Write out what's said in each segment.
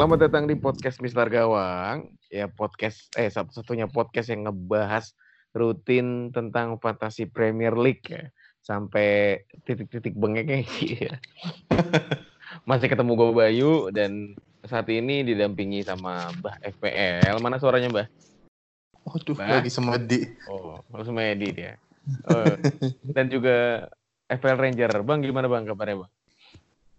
Selamat datang di podcast Mister Gawang. Ya podcast eh satu-satunya podcast yang ngebahas rutin tentang fantasi Premier League ya. Sampai titik-titik bengeknya ya. Masih ketemu gue Bayu dan saat ini didampingi sama Mbah FPL. Mana suaranya, Mbah? Waduh, Bah. lagi semedi. Oh, langsung edit ya. Oh, dan juga FPL Ranger. Bang, gimana Bang kabarnya, Bang?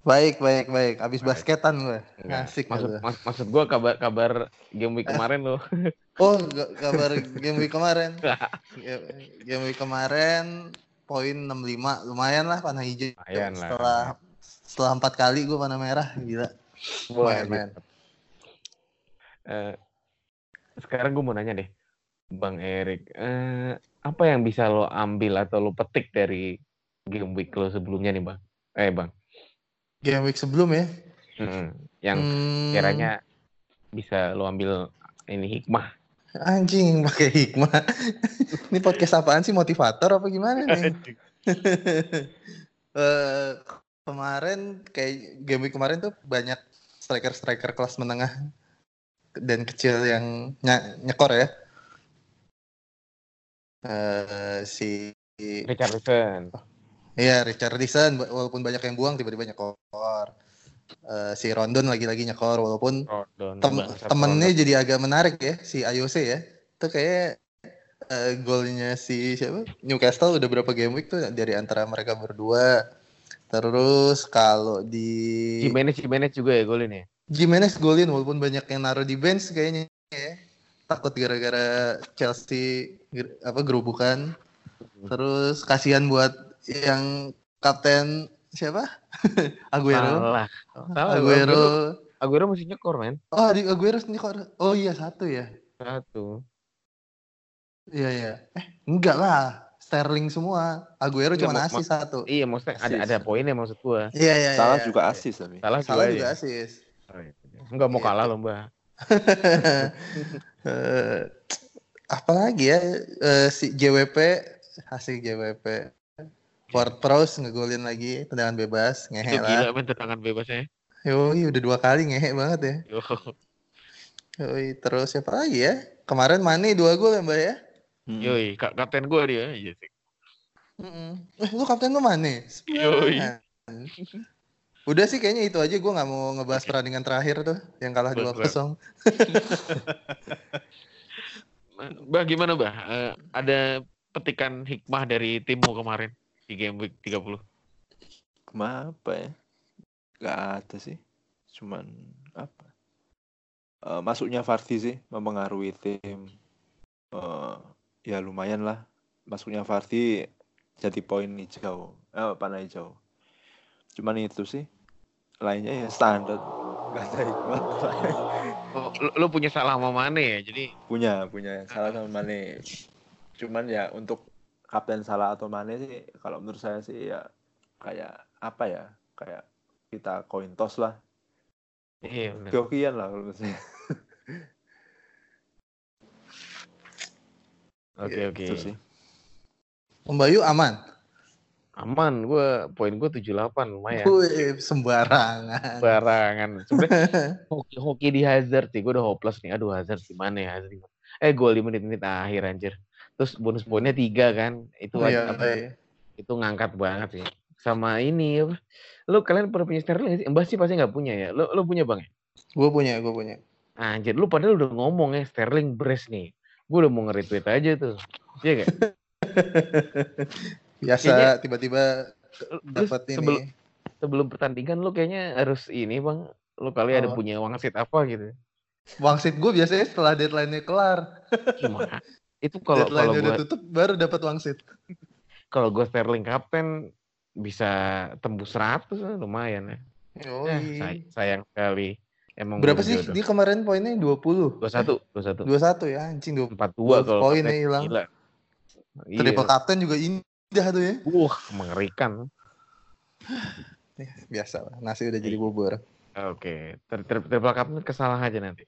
Baik, baik, baik. Abis Baik. basketan gue. Enggak. Asik Maksud gitu. mas- maksud gua kabar kabar game week kemarin loh. Oh, kabar game week kemarin. Ga- game week kemarin poin 65 lumayan lah panah hijau. Lumayan lah. Setelah setelah empat kali gue panah merah, gila. Wah, Lumayan. Eh, sekarang gue mau nanya deh, Bang Erik, eh, apa yang bisa lo ambil atau lo petik dari game week lo sebelumnya nih, Bang? Eh, Bang, Game week sebelum ya. Mm, yang Hmm, kiranya bisa lo ambil ini hikmah. anjing pakai hikmah. Ini podcast apaan sih motivator apa gimana nih? Eh, kemarin kayak game week kemarin tuh banyak striker-striker kelas menengah dan kecil yang ny- nyekor ya. Eh si Richarlison. Iya Richarlison walaupun banyak yang buang tiba-tiba nyekor. Eh, si Rondon lagi-lagi nyekor walaupun Rodon. tem temennya Rodon. jadi agak menarik ya si IOC ya. Itu kayak eh, golnya si siapa Newcastle udah berapa game week tuh dari antara mereka berdua. Terus kalau di Jimenez, Jimenez juga ya golin ya? Jimenez golin walaupun banyak yang naruh di bench kayaknya ya. Takut gara-gara Chelsea apa gerobokan. Terus kasihan buat yang kapten siapa? Aguero. Salah. Salah. Aguero. Aguero, Aguero mesti nyekor, men. Oh, di Aguero nih kok. Oh iya satu ya. Satu. Iya iya. Eh enggak lah. Sterling semua. Aguero Iya, cuma asis satu. Iya, maksudnya ada Asis. ada poinnya maksud gua. Iya iya. Salah iya. juga asis tapi. Salah, Salah juga, juga ya. asis. Enggak mau Gitu. kalah loh, Mbak. Eh, apa lagi ya Eh, si JWP hasil JWP Ford Prowse ngegolin lagi tendangan bebas Itu ngehe gila lah men tendangan bebasnya. Yoi udah dua kali ngehe banget ya Yo. Yoi terus siapa lagi ya kemarin Mane dua gol ya mbak ya Hmm. Yoi, kak kapten gua dia. Iya sih. Mm-mm. eh lu kapten lu Mane Yoi. Udah sih kayaknya itu aja gue nggak mau ngebahas pertandingan terakhir tuh yang kalah dua kosong Bah, gimana, Bah? Eh, ada petikan hikmah dari timmu kemarin di game week 30. Kenapa ya? Gak ada sih. Cuman apa? Eh, masuknya Fardi sih mempengaruhi tim. Eh, ya lumayan lah. Masuknya Fardi jadi poin hijau. Eh, panah hijau. Cuman itu sih. Lainnya ya standar. Gak ada hikmah. Oh, lu, lu punya salah sama Mane ya. Jadi punya, punya. Salah sama Mane. Cuman ya untuk kapten salah atau Mane sih kalau menurut saya sih ya kayak apa ya? Kayak kita coin toss lah. iya benar. Hokian lah kalau menurut saya. Oke, oke. Itu sih. Om Bayu aman Aman, gua poin gua 78 lumayan. Wih, sembarangan Barangan. Sebenarnya hoki, hoki di Hazard sih. Gue udah hopeless nih. Aduh Hazard gimana ya Hazard gimana? Eh gol di menit-menit akhir anjir. Terus bonus poinnya tiga kan. Itu Oh, iya, apa, iya. itu ngangkat banget sih. Sama ini apa? Lu kalian pernah punya Sterling sih? Mbak sih pasti nggak punya ya. Lu lu punya Bang ya? Gue punya, gue punya. Anjir, lu padahal udah ngomong ya Sterling brace nih. Gue udah mau nge-retweet aja tuh. Iya gak? Biasa tiba-tiba dapat ini. sebelum sebelum pertandingan lu kayaknya harus ini Bang. Lu kali ada Apa? punya wangsit apa gitu. Wangsit gue biasanya setelah deadline-nya kelar. Gimana? Itu kalau kalau gua udah tutup baru dapat wangsit. kalau gue Sterling kapten bisa tembus 100 lah, lumayan ya. Yoi. Eh, say- sayang sekali. Emang Berapa sih? jodoh. Dia kemarin poinnya 20. 21, 21. 21 ya, anjing 20. 42 kalau poin kapten, ya hilang. Iya. Triple captain juga indah tuh ya. Wah, mengerikan. Biasa lah, nasi udah jadi bubur. Oke, tri- triple captain kesalahan aja nanti.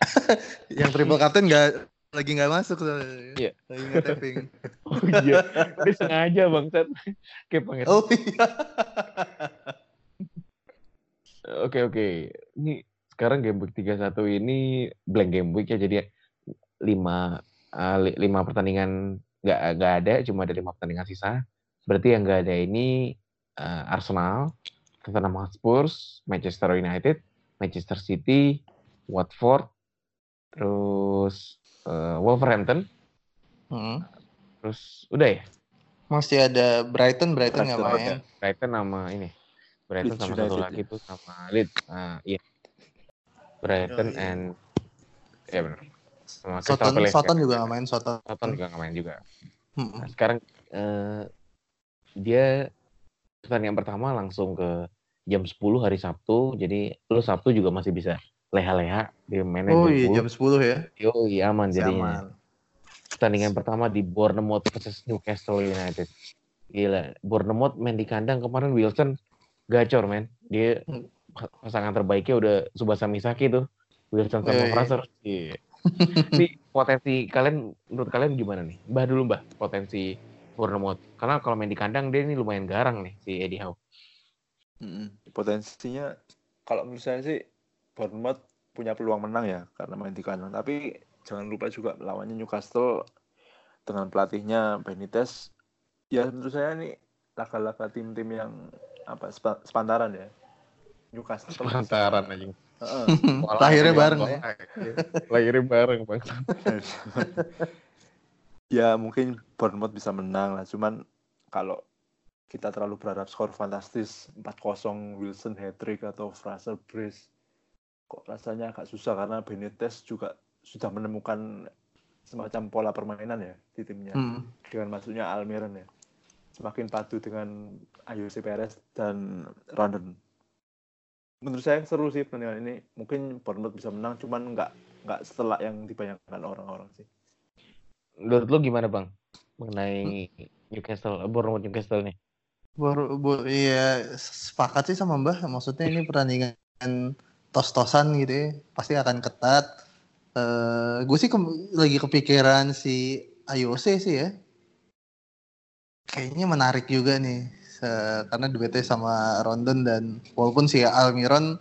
Yang triple captain nggak lagi nggak masuk soalnya. Iya. Lagi nggak tapping. Oh iya, dia sengaja bangsat. Kayak pangeran. Oh iya. Oke oke. Ini sekarang game week 31 ini blank game week ya jadi lima uh, lima pertandingan nggak nggak ada cuma ada lima pertandingan sisa berarti yang nggak ada ini uh, Arsenal Tottenham Hotspur Manchester United Manchester City Watford terus uh, Wolverhampton Hmm. terus udah ya Masih ada Brighton, Brighton nggak Brighton main. Brighton sama ini Brighton Leeds sama satu United lagi ya? tuh sama Leeds ah iya Brighton Oh, iya. and ya benar sama Soton, Palace Soton ya. juga nggak main Soton. Soton juga nggak main juga Hmm. Nah, sekarang eh, dia pertandingan pertama langsung ke jam 10 hari Sabtu. Jadi lu Sabtu juga masih bisa leha-leha di mainnya Oh iya 10. jam 10 ya. Yo, iya aman Masih jadinya. aman. Pertandingan pertama di Bournemouth versus Newcastle United. Gila, Bournemouth main di kandang kemarin Wilson gacor men. Dia Hmm. pasangan terbaiknya udah Subasa Misaki tuh. Wilson sama. Fraser. Iya. Ini potensi kalian menurut kalian gimana nih? Mbah dulu Mbah, potensi Bournemouth. Karena kalau main di kandang dia ini lumayan garang nih si Eddie Howe. Mm-mm. Potensinya kalau menurut saya sih Bournemouth punya peluang menang ya karena main di kandang. Tapi jangan lupa juga lawannya Newcastle dengan pelatihnya Benitez. Ya menurut saya ini laga-laga tim-tim yang apa sepa- sepantaran ya. Newcastle. Sepantaran aja. Heeh. Lahirnya bareng ya. Lahirnya bareng bang. ya mungkin Bournemouth bisa menang lah. Cuman kalau kita terlalu berharap skor fantastis 4-0 Wilson hat-trick atau Fraser brace kok rasanya agak susah karena Benitez juga sudah menemukan semacam pola permainan ya di timnya Hmm. dengan masuknya Almiron ya semakin padu dengan Ayose Perez dan Rondon menurut saya seru sih pertandingan ini mungkin Bournemouth bisa menang cuman nggak nggak setelah yang dibayangkan orang-orang sih Menurut lu gimana bang? Mengenai Newcastle, Bournemouth Newcastle nih. Baru, bu, iya sepakat sih sama Mbah. Maksudnya ini pertandingan tos-tosan gitu ya. Pasti akan ketat. Eh, gue sih ke- lagi kepikiran si IOC sih ya. Kayaknya menarik juga nih. Se- karena duetnya sama Rondon dan walaupun si Almiron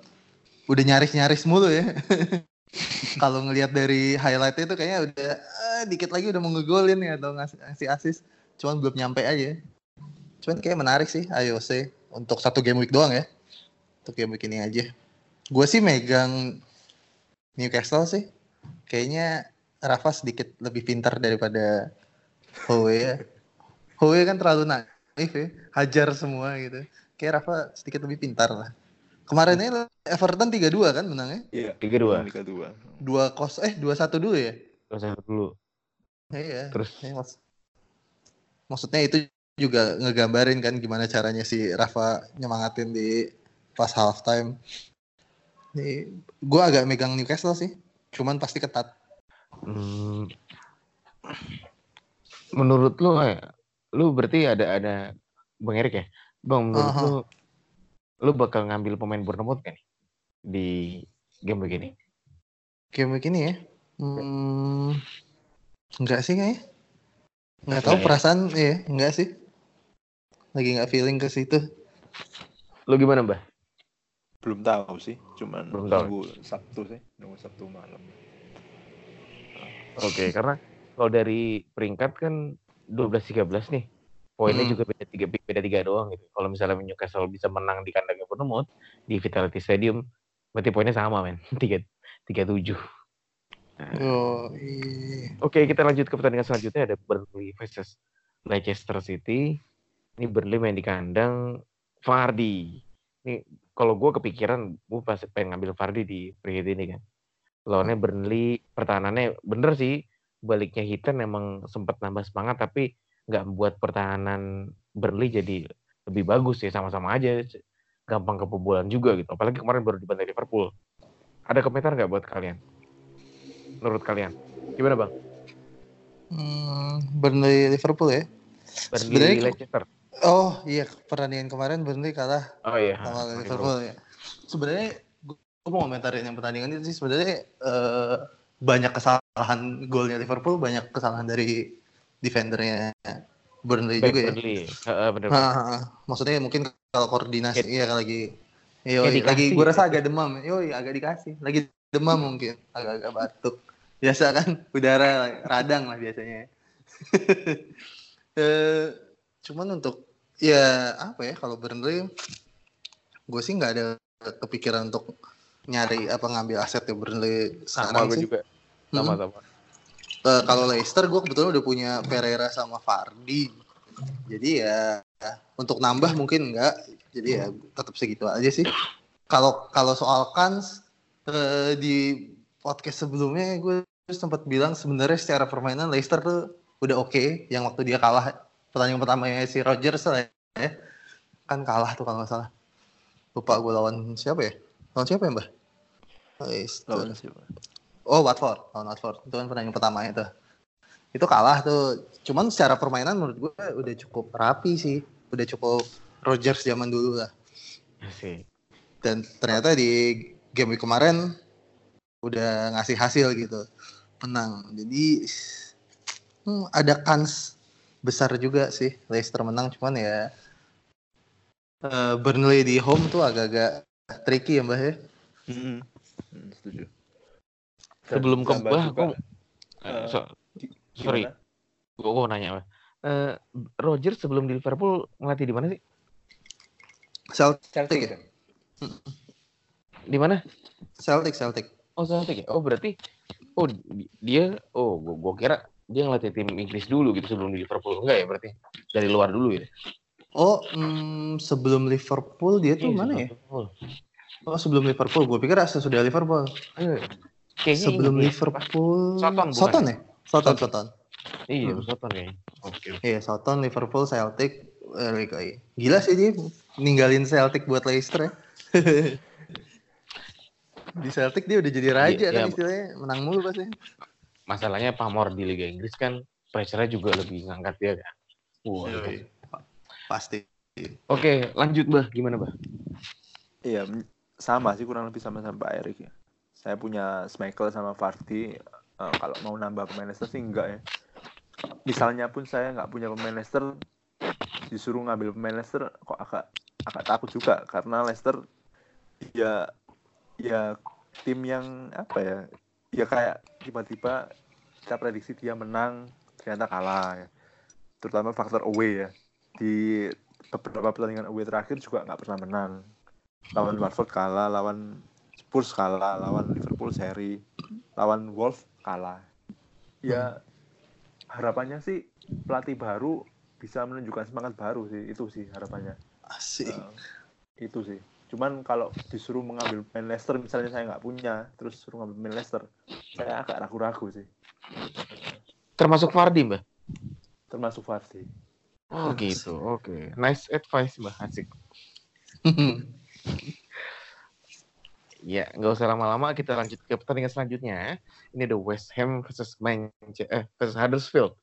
udah nyaris-nyaris mulu ya. Kalau ngelihat dari highlightnya itu kayaknya udah eh, dikit lagi udah mau ngegolin ya atau ngasih, ngasih assist. Cuman belum nyampe aja. Cuman kayak menarik sih IOC untuk satu game week doang ya. Untuk game week ini aja. Gue sih megang Newcastle sih. Kayaknya Rafa sedikit lebih pintar daripada Howe ya. Howe kan terlalu naif ya. Hajar semua gitu. Kayak Rafa sedikit lebih pintar lah. Kemarin ini Everton 3-2 kan menangnya? iya Tiga dua. Liga dua 2 kos eh 2-1 dulu ya? Terus saya dulu. Iya. Terus Ya, maks- maksudnya itu juga ngegambarin kan gimana caranya si Rafa nyemangatin di pas halftime. Gue agak megang Newcastle sih, cuman pasti ketat. hmm, menurut lu eh, lu berarti ada ada Bang Erik ya? Bang, menurut Aha. lu lu bakal ngambil pemain Bournemouth kan di game begini? Game week ini ya, hmm, enggak sih kayaknya. Nggak tahu Enggak ya? perasaan, iya, enggak sih. Lagi nggak feeling ke situ. Lu gimana, Mbah? Belum tahu sih cuman Belum tahu. nunggu Sabtu sih nunggu Sabtu malam Oke, karena kalau dari peringkat kan 12-13 nih. Poinnya Hmm. juga beda tiga beda tiga doang gitu. Kalau misalnya Newcastle bisa menang di kandangnya Bournemouth di Vitality Stadium, berarti poinnya sama men. Tiga tiga tujuh. Oh, iya. Oke, kita lanjut ke pertandingan selanjutnya ada Burnley versus Leicester City. Ini Burnley main di kandang Vardy. Ini kalau gue kepikiran, gue pasti pengen ngambil Vardy di preheat ini kan. Lawannya Burnley, pertahanannya bener sih. Baliknya Hitan emang sempat nambah semangat, tapi nggak membuat pertahanan Burnley jadi lebih bagus ya. Sama-sama aja. Gampang kebobolan juga gitu. Apalagi kemarin baru dibantai Liverpool. Ada komentar nggak buat kalian? Menurut kalian? Gimana bang? Hmm, Burnley Liverpool ya. Burnley Sebenarnya- Leicester. Oh iya, pertandingan kemarin Burnley kalah Oh iya. sama Liverpool ya. Sebenarnya gue mau komentarin yang pertandingan itu sih sebenarnya eh, banyak kesalahan golnya Liverpool, banyak kesalahan dari defendernya Burnley Back juga ya. Burnley. Heeh, bener. Ah, ah, ah. maksudnya mungkin kalau koordinasi Hit. iya lagi Yoi, Kayak lagi dikasih. gue rasa agak demam. Yoi, agak dikasih. Lagi demam mungkin, agak-agak batuk. Biasa kan, udara radang lah biasanya. eh, cuman untuk ya apa ya kalau Burnley, gue sih nggak ada kepikiran untuk nyari apa ngambil aset ya Burnley Sama sekarang gue sih. juga. Sama-sama. Eh, kalau Leicester gue kebetulan udah punya Pereira sama Vardy. Jadi ya untuk nambah mungkin enggak. Jadi ya tetap segitu aja sih. Kalau kalau soal kans eh, di podcast sebelumnya gue sempat bilang sebenarnya secara permainan Leicester tuh udah oke yang waktu dia kalah pertandingan pertamanya si Rodgers lah ya. Kan kalah tuh kalau nggak salah. Lupa gue lawan siapa ya? Lawan siapa ya? Leicester. Lawan siapa? Oh Watford, lawan Watford. Itu kan pertandingan pertama itu. Itu kalah tuh. Cuman secara permainan menurut gue udah cukup rapi sih. Udah cukup Rodgers zaman dulu lah. Asik. Dan ternyata di game week kemarin udah ngasih hasil gitu. Menang. Jadi hmm, ada kans besar juga sih Leicester menang. Cuman ya eh, Burnley di home tuh agak-agak tricky ya Mbak ya. Mm-mm. Hmm, setuju. Dan Sebelum ke Mbah, aku- Eh, so- sorry, gimana? gue mau nanya Mbah. Eh, Roger sebelum di Liverpool ngelatih di mana sih? Celtic, Celtic ya? Di mana? Celtic, Celtic. Oh Celtic ya. Oh berarti oh di- dia oh gua, gua kira dia ngelatih tim Inggris dulu gitu sebelum di Liverpool. Enggak ya berarti dari luar dulu ya. Oh, hmm, sebelum Liverpool dia tuh Iya, mana ya? Liverpool. Oh, sebelum Liverpool. Gue pikir sesudah Liverpool. Eh, Kayaknya sebelum deh. Liverpool. Soton bukan Soton ya? ya? Soton, Soton. Soton. Iya, Hmm. Soton kayaknya. Oke. Iya, Soton, Liverpool, Celtic. Eh, Gila sih dia ninggalin Celtic buat Leicester ya. Di Celtic dia udah jadi raja Iya, kan iya. istilahnya. Menang mulu pasti. Masalahnya pamor di Liga Inggris kan pressure-nya juga lebih ngangkat dia kan. Yoi. itu. Pasti. Oke, lanjut Bah. Gimana Bah? Iya, sama sih kurang lebih sama sama Pak Erik ya. Saya punya Schmeichel sama Vardy. eh, kalau mau nambah pemain Leicester sih enggak ya. Misalnya pun saya nggak punya pemain Leicester, disuruh ngambil pemain Leicester kok agak agak takut juga karena Leicester ya ya tim yang apa ya ya kayak tiba-tiba kita prediksi dia menang ternyata kalah ya. Terutama faktor away ya. Di beberapa pertandingan away terakhir juga nggak pernah menang. Lawan Watford kalah lawan Spurs kalah lawan Liverpool seri lawan Wolves kalah. Ya harapannya sih pelatih baru bisa menunjukkan semangat baru sih itu sih harapannya. Asik. Eh, itu sih cuman kalau disuruh mengambil pemain Leicester misalnya saya nggak punya terus suruh ngambil pemain Leicester saya agak ragu-ragu sih Termasuk Fardi, Mbah. termasuk Vardy Oh, gitu. Oke. Nice advice, Mbah. Asik. Ya, nggak usah lama-lama. Kita lanjut ke pertandingan selanjutnya. Ini ada West Ham versus Manchester eh, versus Huddersfield.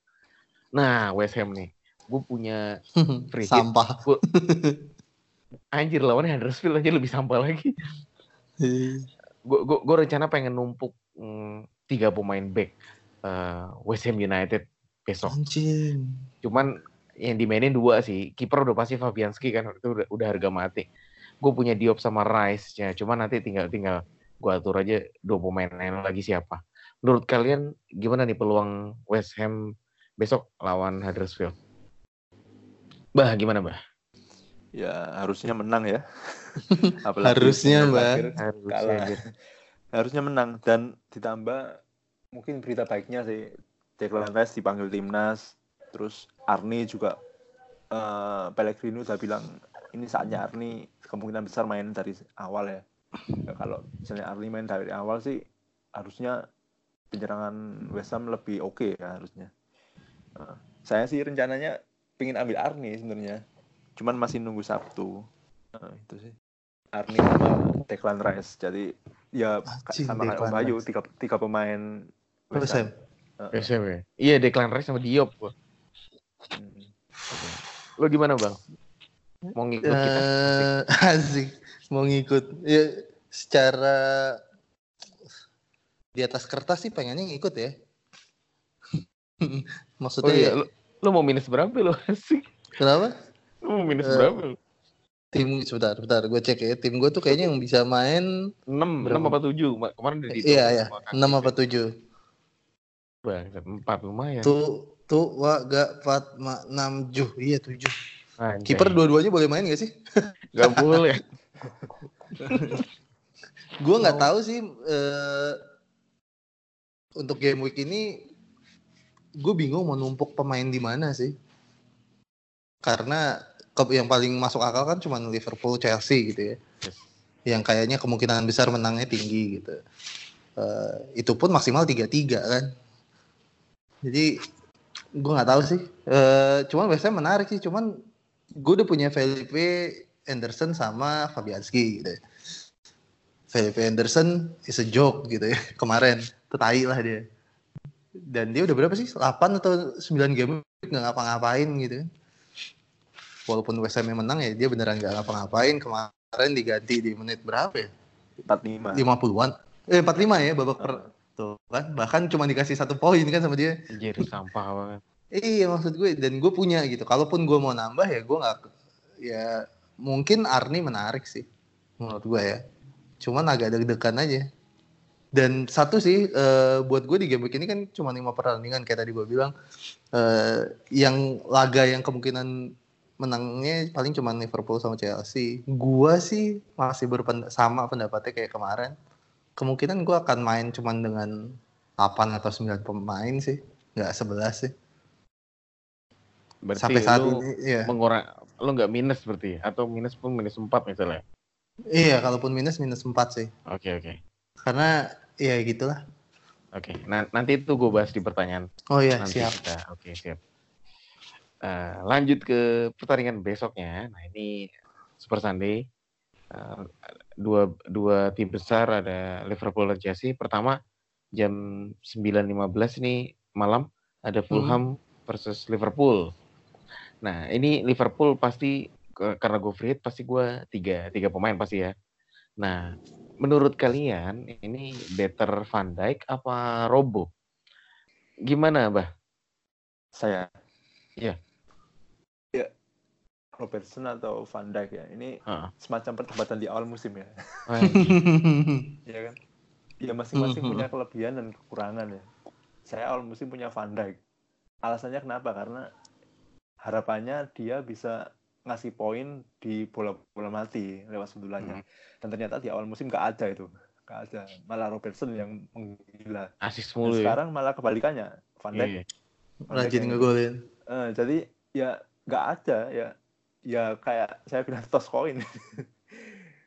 Nah, West Ham nih. Gue punya Free hit. Sampah. anjir lawannya Huddersfield aja lebih sampah lagi. Gue gue gue rencana pengen numpuk mm, tiga pemain back eh, West Ham United besok. Anjing. Cuman yang dimainin dua sih. Kiper udah pasti Fabianski kan itu udah, udah harga mati. Gue punya Diop sama Rice ya. Cuman nanti tinggal tinggal gue atur aja dua pemain lain lagi siapa. Menurut kalian gimana nih peluang West Ham besok lawan Huddersfield? Bah gimana bah? Ya harusnya menang ya. Apalagi Harusnya, Mbak. Harusnya, kalah. Harusnya menang dan ditambah mungkin berita baiknya sih. Declan Rice dipanggil timnas terus Arni juga eh Pellegrino udah bilang ini saatnya Arni kemungkinan besar main dari awal ya. Ya, kalau misalnya Arni main dari awal sih harusnya penyerangan West Ham lebih oke ya harusnya. Eh, saya sih rencananya pengen ambil Arni sebenarnya cuman masih nunggu Sabtu Nah, itu sih Arni sama Declan Rice jadi ya Anjing, sama kayak Bayu tiga, tiga pemain West Ham. Heeh. West Ham ya? Iya Declan Rice sama Diop. gua. Hmm. Lo gimana bang? Mau ngikut kita? Eh, asik mau ngikut ya secara di atas kertas sih pengennya ngikut ya Oh maksudnya iya, ya, lo, lo mau minus berapa lo? Asik. kenapa Mau minus Eh, berapa tim sebentar, sebentar gue cek ya. Tim gue tuh kayaknya yang bisa main 6, 6 Berapa? apa 7? Kemarin udah iya ya, 6 apa 7. Bang, 4 lumayan. Tuh tuh wa ga fat ma 6 juh. Iya 7. Anjay. Kiper dua-duanya boleh main gak sih? Gak boleh. Gue nggak tahu sih eh, untuk game week ini gue bingung mau numpuk pemain di mana sih. Karena yang paling masuk akal kan cuma Liverpool, Chelsea gitu ya. Yang kayaknya kemungkinan besar menangnya tinggi gitu. Eh, itu pun maksimal 3-3 kan. Jadi gue nggak tahu sih. Eh, cuman biasanya menarik sih. Cuman gue udah punya Felipe Anderson sama Fabianski gitu. ya. Felipe Anderson is a joke gitu ya kemarin. Tetai lah dia. Dan dia udah berapa sih? 8 atau 9 game nggak ngapa-ngapain gitu kan. Walaupun West Ham yang menang ya dia beneran nggak ngapa-ngapain. Kemarin diganti di menit berapa ya? 45. 50-an. Eh 45 ya babak per tuh kan. Bahkan cuma dikasih satu poin kan sama dia. Anjir, sampah banget. Iya maksud gue dan gue punya gitu. Kalaupun gue mau nambah ya gue nggak ya mungkin Arni menarik sih menurut gue ya. Cuman agak deg-degan aja. Dan satu sih eh, buat gue di game week ini kan cuma lima pertandingan kayak tadi gue bilang. Eh, yang laga yang kemungkinan menangnya paling cuma Liverpool sama Chelsea. Gua sih masih berpend sama pendapatnya kayak kemarin. Kemungkinan gue akan main cuman dengan 8 atau 9 pemain sih. Nggak 11 sih. Berarti Sampai saat lu ini, iya. mengurang lu nggak minus berarti ya? atau minus pun minus 4 misalnya. Iya, kalaupun minus minus 4 sih. Oke, oke. Karena ya gitulah. Oke. Nah, nanti itu gue bahas di pertanyaan Oh iya, nanti siap. Oke, siap. Eh, lanjut ke pertandingan besoknya. Nah, ini Super Sunday. Eh, dua dua tim besar ada Liverpool dan Chelsea. Pertama jam 9.15 ini malam ada Fulham versus Liverpool. Nah, ini Liverpool pasti karena gue free hit pasti gue tiga tiga pemain pasti ya. Nah, menurut kalian ini better Van Dijk apa Robo? Gimana, Bah? Saya. Iya. Ya. Robertson atau Van Dijk ya. Ini Heeh. semacam perdebatan di awal musim ya. Anjing. Iya kan? Ya masing-masing Mhm. punya kelebihan dan kekurangan ya. Saya awal musim punya Van Dijk. Alasannya kenapa? Karena harapannya dia bisa ngasih poin di bola-bola mati lewat sundulannya. Dan ternyata di awal musim gak ada itu. Gak ada. Malah Robertson yang menggila. Asis mulu ya. sekarang malah kebalikannya. Van Dijk Iya. Rajin ngegolin. Eh, jadi ya nggak ada ya ya kayak saya bilang toss coin.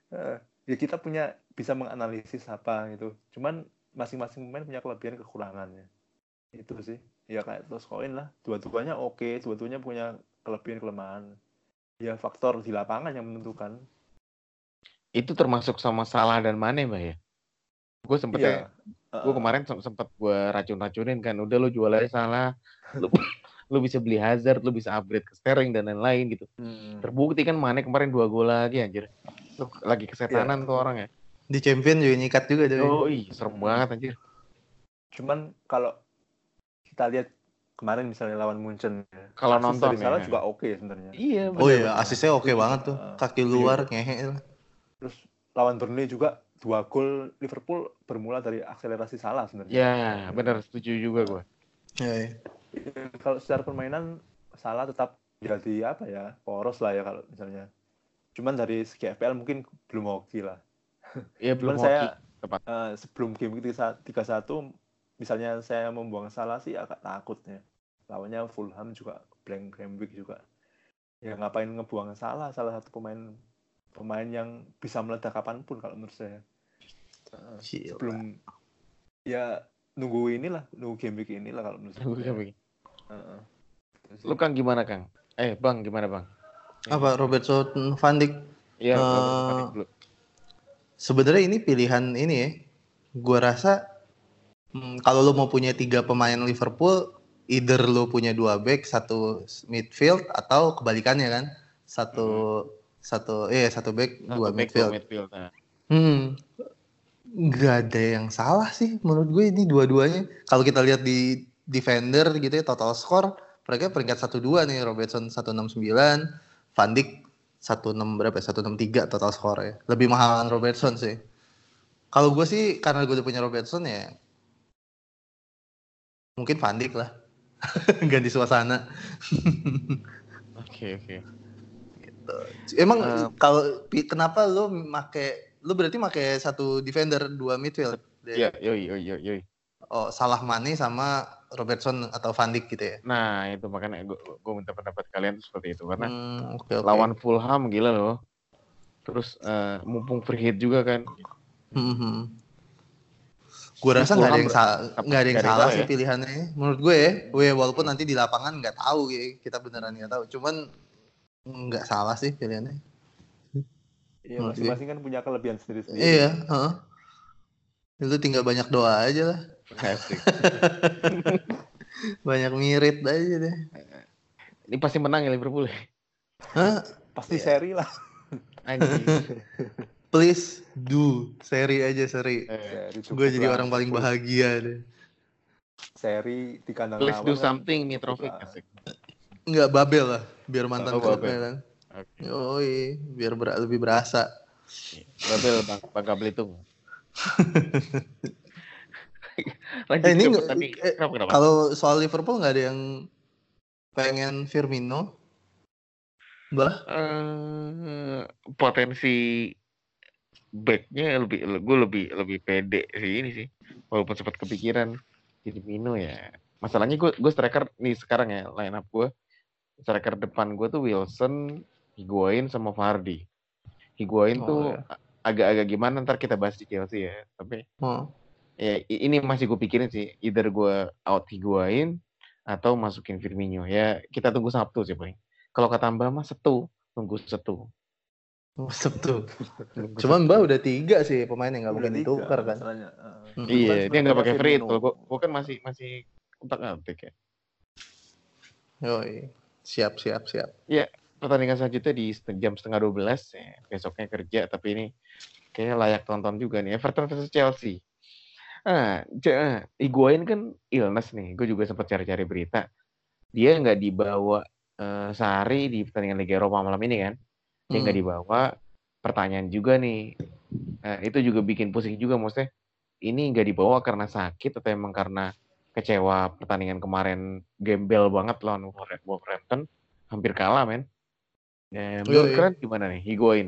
Eh, ya kita punya bisa menganalisis apa gitu. Cuman masing-masing pemain punya kelebihan kekurangannya. Itu sih. Ya kayak toss coin lah. Dua-duanya oke dua-duanya punya kelebihan kelemahan. Ya faktor di lapangan yang menentukan. Itu termasuk sama Salah dan Mane, Mbak ya? Gue sempet ya, Iya. gue Eh, kemarin sem- sempet gue racun-racunin kan. Udah lu jual aja Salah, lu, lu bisa beli Hazard, lu bisa upgrade ke Sterling dan lain-lain gitu. hmm. Terbukti kan Mane kemarin dua gol lagi anjir. Lu lagi kesetanan tuh orang ya. Di champion juga nyikat juga tuh. Oh iya, serem banget anjir. cuman kalau kita lihat kemarin misalnya lawan Munchen ya, Kalau nonton Salah ya. juga oke sebenarnya Iya, Oh iya, asisnya oke banget tuh. Eh, Kaki iya. luar ngehe. Terus lawan Burnley juga dua gol Liverpool bermula dari akselerasi salah sebenarnya. Ya, bener setuju juga gue. Ya, ya. Kalau secara permainan salah tetap jadi apa ya poros lah ya kalau misalnya. Cuman dari segi FPL mungkin belum oke lah. Iya belum Cuman saya hoki. tepat. eh, sebelum game week 31 misalnya saya membuang salah sih agak takutnya. Lawannya Fulham juga blank game week juga. Ya ngapain ngebuang salah salah satu pemain pemain yang bisa meledak kapan pun kalau menurut saya. Eh, Gila. belum ya nunggu inilah nunggu game week inilah kalau menurut saya. begini. Heeh. Terus Lu Kang gimana Kang? Eh Bang gimana Bang? Apa Robertson Van Dijk Robert dulu. sebenarnya ini pilihan ini ya. Gua rasa hmm, kalau lo mau punya tiga pemain Liverpool, either lo punya dua back, satu midfield atau kebalikannya kan, satu satu eh satu back, Satu dua back, dua midfield. midfield. Nah. Hmm, nggak ada yang salah sih menurut gue ini dua-duanya. Kalau kita lihat di defender gitu ya total score, mereka peringkat satu dua nih Robertson 169, Van Dijk 16 berapa ya? 163 total skor ya. Lebih mahalan Robertson sih. Kalau gue sih karena gue udah punya Robertson ya mungkin Van Dijk lah. Ganti suasana. Oke oke. Emang Eh, kalau kenapa lu make lu berarti make satu defender dua midfield? Iya yoi yoi yoi. yoi. Oh, Salah Mane sama Robertson atau Van Dijk gitu ya. Nah itu makanya gue minta pendapat kalian tuh seperti itu karena Hmm, oke oke. lawan Fulham gila loh. Terus eh, mumpung free hit juga kan. Hmm. Gue rasa nggak ada yang salah, nggak ada yang salah sih ya. pilihannya. Menurut gue ya, gue walaupun nanti di lapangan nggak tahu ya, kita beneran nggak tahu. Cuman nggak salah sih pilihannya. Iya, gue. masing-masing kan punya kelebihan sendiri-sendiri. Iya, heeh. Itu tinggal banyak doa aja lah. Banyak mirip aja deh. Ini pasti menang ya Liverpool. ya? Hah? Pasti Iya. seri lah. Anjing. Please do seri aja seri. Eh, Seri Gue jadi lah, orang paling bahagia deh. Seri di kandang Please do lawan kan something Mitrovic cukup lah. asik. Nggak babel lah, biar mantan Oh, klubnya Babel. kan. Oke. Yoi, biar ber- lebih berasa. Babel Bang Bangka Belitung. Lanjut Eh, ini eh, kenapa kenapa? Kalau soal Liverpool nggak ada yang pengen Firmino? Bah, Eh, potensi backnya lebih gue lebih lebih pede sih ini sih walaupun sempat kepikiran jadi Mino ya masalahnya gue gue striker nih sekarang ya line up gue striker depan gue tuh Wilson Higuain sama Vardy Higuain Oh, tuh ya. agak-agak gimana ntar kita bahas di Chelsea ya tapi oh. ya ini masih gue pikirin sih either gue out Higuain atau masukin Firmino ya kita tunggu Sabtu sih paling kalau kata Mbak mah Setu tunggu Setu Sabtu. Tunggu Cuman Mbak udah tiga sih pemain yang nggak Udah mungkin ditukar kan. Hmm. Iya, dia nggak pakai free gua, gua kan masih masih kontak atik ya. Yoi. Siap, siap, siap. Pertandingan selanjutnya di jam setengah 12 ya. Besoknya kerja, tapi ini kayaknya layak tonton juga nih. Everton versus Chelsea. Ah, J- ah, Higuain kan illness nih. Gue juga sempat cari-cari berita. Dia nggak dibawa eh, sehari di pertandingan Liga Eropa malam ini kan. Dia nggak Hmm. dibawa. Pertanyaan juga nih. Eh, itu juga bikin pusing juga maksudnya. Ini nggak dibawa karena sakit atau emang karena kecewa pertandingan kemarin gembel banget lawan Wolver- Wolverhampton hampir kalah men ya, menurut Yoi. kalian gimana nih Higuain?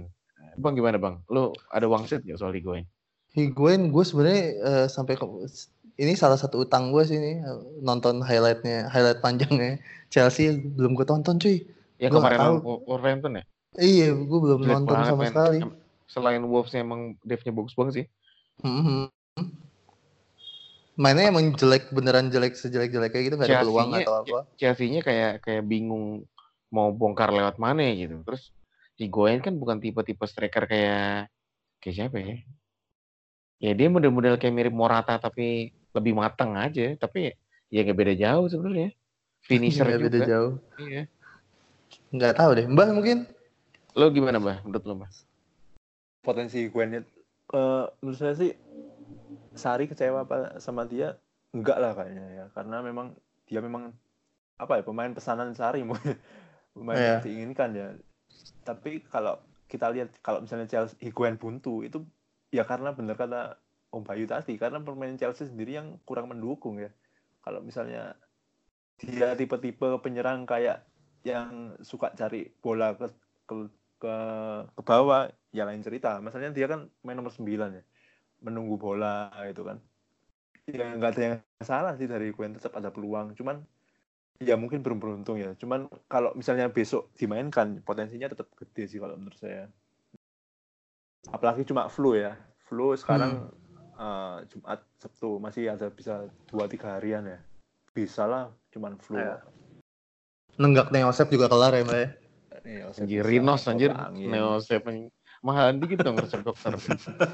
Bang gimana bang? Lu ada wangsit gak soal Higuain? Higuain gue sebenarnya eh, sampai ke, ini salah satu utang gue sih ini eh, nonton highlightnya highlight panjangnya. Chelsea belum gue tonton cuy. Yang Gua kemarin Wolverhampton ya? Iya gue belum Jelek nonton sama sekali. Selain Wolves emang Dave-nya bagus banget sih. Mhm. mainnya emang jelek beneran jelek sejelek jeleknya gitu nggak ada peluang atau apa. Chelsea-nya kayak kayak bingung mau bongkar lewat mana gitu. Terus Higuain kan bukan tipe-tipe striker kayak kayak siapa ya? Ya dia model-model kayak mirip Morata tapi lebih matang aja. Tapi ya nggak beda jauh sebenarnya. Finisher Nggak juga. beda jauh. Iya. Nggak tahu deh. Mbah mungkin? Lo gimana mbak menurut lo mbak Potensi Gwenit. Eh menurut saya sih Sari kecewa apa sama dia? Enggak lah kayaknya ya. Karena memang dia memang apa ya pemain pesanan Sari mungkin pemain Iya. yang diinginkan ya. Tapi kalau kita lihat kalau misalnya Chelsea Higuain buntu itu ya karena benar kata Om Bayu tadi karena permainan Chelsea sendiri yang kurang mendukung ya. Kalau misalnya dia tipe-tipe penyerang kayak yang suka cari bola ke ke ke, ke bawah ya lain cerita. Masalahnya dia kan main nomor 9 ya. Menunggu bola gitu kan. Ya nggak ada yang salah sih dari Gwen tetap ada peluang. Cuman ya mungkin belum beruntung ya. Cuman kalau misalnya besok dimainkan potensinya tetap gede sih kalau menurut saya. Apalagi cuma flu ya. Flu sekarang eh, Jumat Sabtu masih ada bisa dua tiga harian ya. Bisa lah cuman flu. Iya. nenggak Neosep juga kelar ya mbak ya? Anjir Rinos anjir. Neosep mahal dikit dong resep dokter.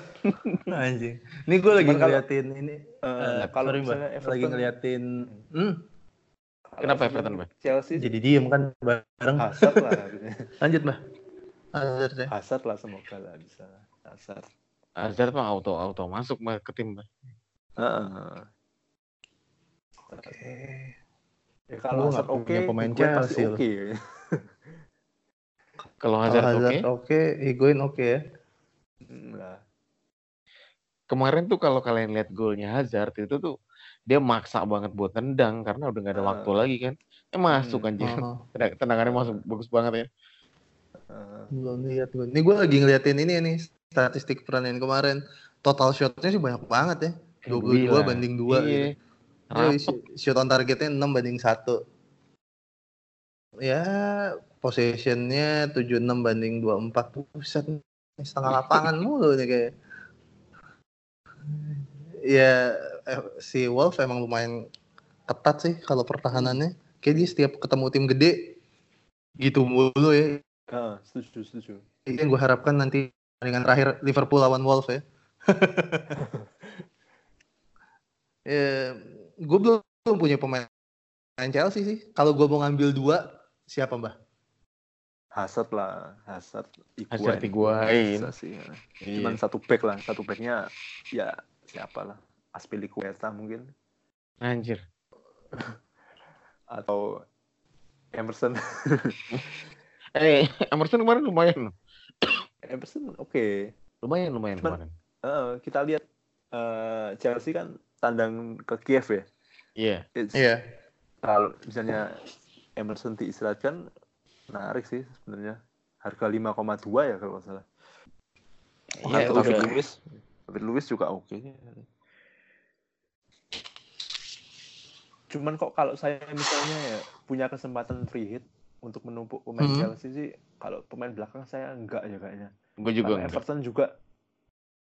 Anjing. Ini gue lagi ngeliatin ini Eh, eh, kalau sorry mbak. misalnya lagi ngeliatin hmm, kalau Kenapa Everton, Mbak? Chelsea jadi diem kan bareng Hazard lah lanjut mbak Hazard ya Hazard lah semoga lah bisa Hazard Hazard mah auto auto masuk mbak ke tim mbak Heeh. oke Ya, kalau Hazard nggak oke, punya pemain pasti loh. oke. Kalau Kalau Hazard oke. Hazard oke, Higuain oke ya. Nah, Kemarin tuh kalau kalian lihat golnya Hazard itu tuh dia maksa banget buat tendang karena udah nggak ada Ah. waktu lagi kan. Eh masuk Hmm. anjir. Oh, Tenang- Tendangannya masuk bagus banget ya. eh, belum lihat gue. Ini gue lagi ngeliatin ini nih statistik pertandingan kemarin. Total shotnya sih banyak banget ya. 22 Gila. banding 2 Iya. gitu. Ya, Rapet. sh- shoot on targetnya 6 banding 1. Ya, possessionnya 76 banding 24. Buset, nih, setengah lapangan mulu nih kayak. Ya, eh, si Wolf emang lumayan ketat sih kalau pertahanannya. Kayak dia setiap ketemu tim gede gitu mulu ya. eh, setuju setuju. Itu yang gue harapkan nanti pertandingan terakhir Liverpool lawan Wolves ya. ya gue belum, belum punya pemain Chelsea sih. Kalau gue mau ngambil dua, siapa mbah? Hazard lah, Hazard, Hazard. Bisa sih. ya. Iya. Cuman satu back lah, satu backnya ya siapa lah, Aspilicueta mungkin Anjir. atau Emerson. Eh, Emerson kemarin lumayan. loh. Emerson oke. Lumayan lumayan Cuman- kemarin. Eh, kita lihat eh, Chelsea kan tandang ke Kiev ya. Iya. It's- Iya. Kalau misalnya Emerson diistirahatkan, menarik sih sebenarnya. Harga 5,2 ya kalau nggak salah. Iya, Atau udah. David Luiz. David Luiz juga oke. Cuman kok kalau saya misalnya ya punya kesempatan free hit untuk menumpuk pemain Hmm. Chelsea sih, kalau pemain belakang saya enggak ya kayaknya. Gue juga Karena enggak. Everton juga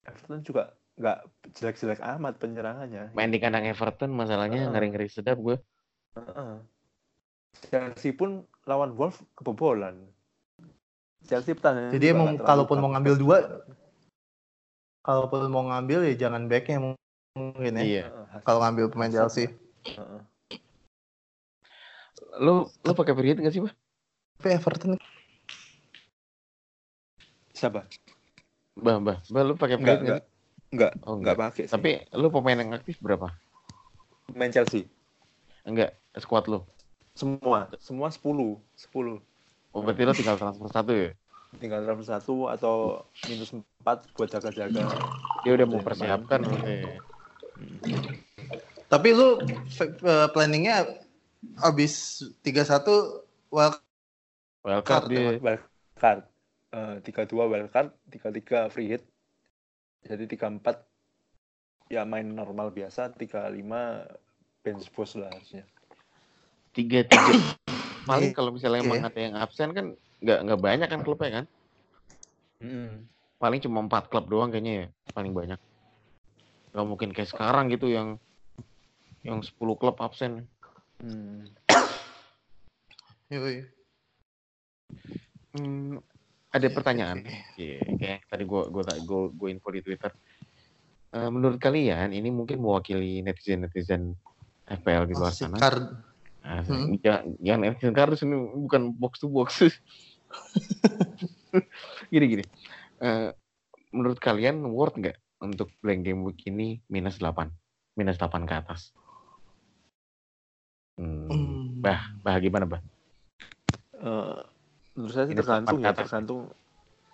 Everton juga enggak jelek-jelek amat penyerangannya. Main di kandang Everton masalahnya Heeh. ngeri-ngeri sedap gue. Heeh. Chelsea pun lawan Wolf kebobolan. Chelsea pertahanannya Jadi emang kalaupun mau ngambil dua, kalaupun mau ngambil ya jangan backnya mungkin ya. Iya. Kalau ngambil pemain Chelsea. lah. Heeh. Lo lo pakai free hit nggak sih, Bah? Tapi Everton Siapa? Bah, bah, bah lo pakai hit nggak enggak. Oh, enggak enggak. pakai sih. Tapi lo pemain yang aktif berapa? main Chelsea. Enggak, squad lo. Semua, semua 10, 10. Oh, berarti lo tinggal transfer satu ya? Tinggal transfer satu atau minus 4 buat jaga-jaga. Dia udah mau persiapkan main. berarti. Tapi lu eh, planningnya abis 3-1 well Wildcard Card dia. Wildcard. Eh, 32 wildcard, 33 free hit. Jadi 34 ya main normal biasa, 35 bench boost lah harusnya. Tiga tiga. Paling kalau misalnya emang ada yang absen kan nggak nggak banyak kan klubnya kan? Paling cuma empat klub doang kayaknya ya, paling banyak. Gak mungkin kayak sekarang gitu yang yang 10 klub absen. Hmm. Yoi. Hmm, ada pertanyaan. Iya, kayak tadi gua gua tak gua, gua info di Twitter. Eh, menurut kalian ini mungkin mewakili netizen-netizen FPL di luar sana? Card. Nah, Hmm. jangan, jangan netizen kardus ini bukan box to box. gini gini. Eh, menurut kalian worth nggak untuk blank game week ini minus 8? Minus 8 ke atas. Hmm, Hmm. bah, bah gimana bah? Eh, menurut saya sih tergantung ya, tergantung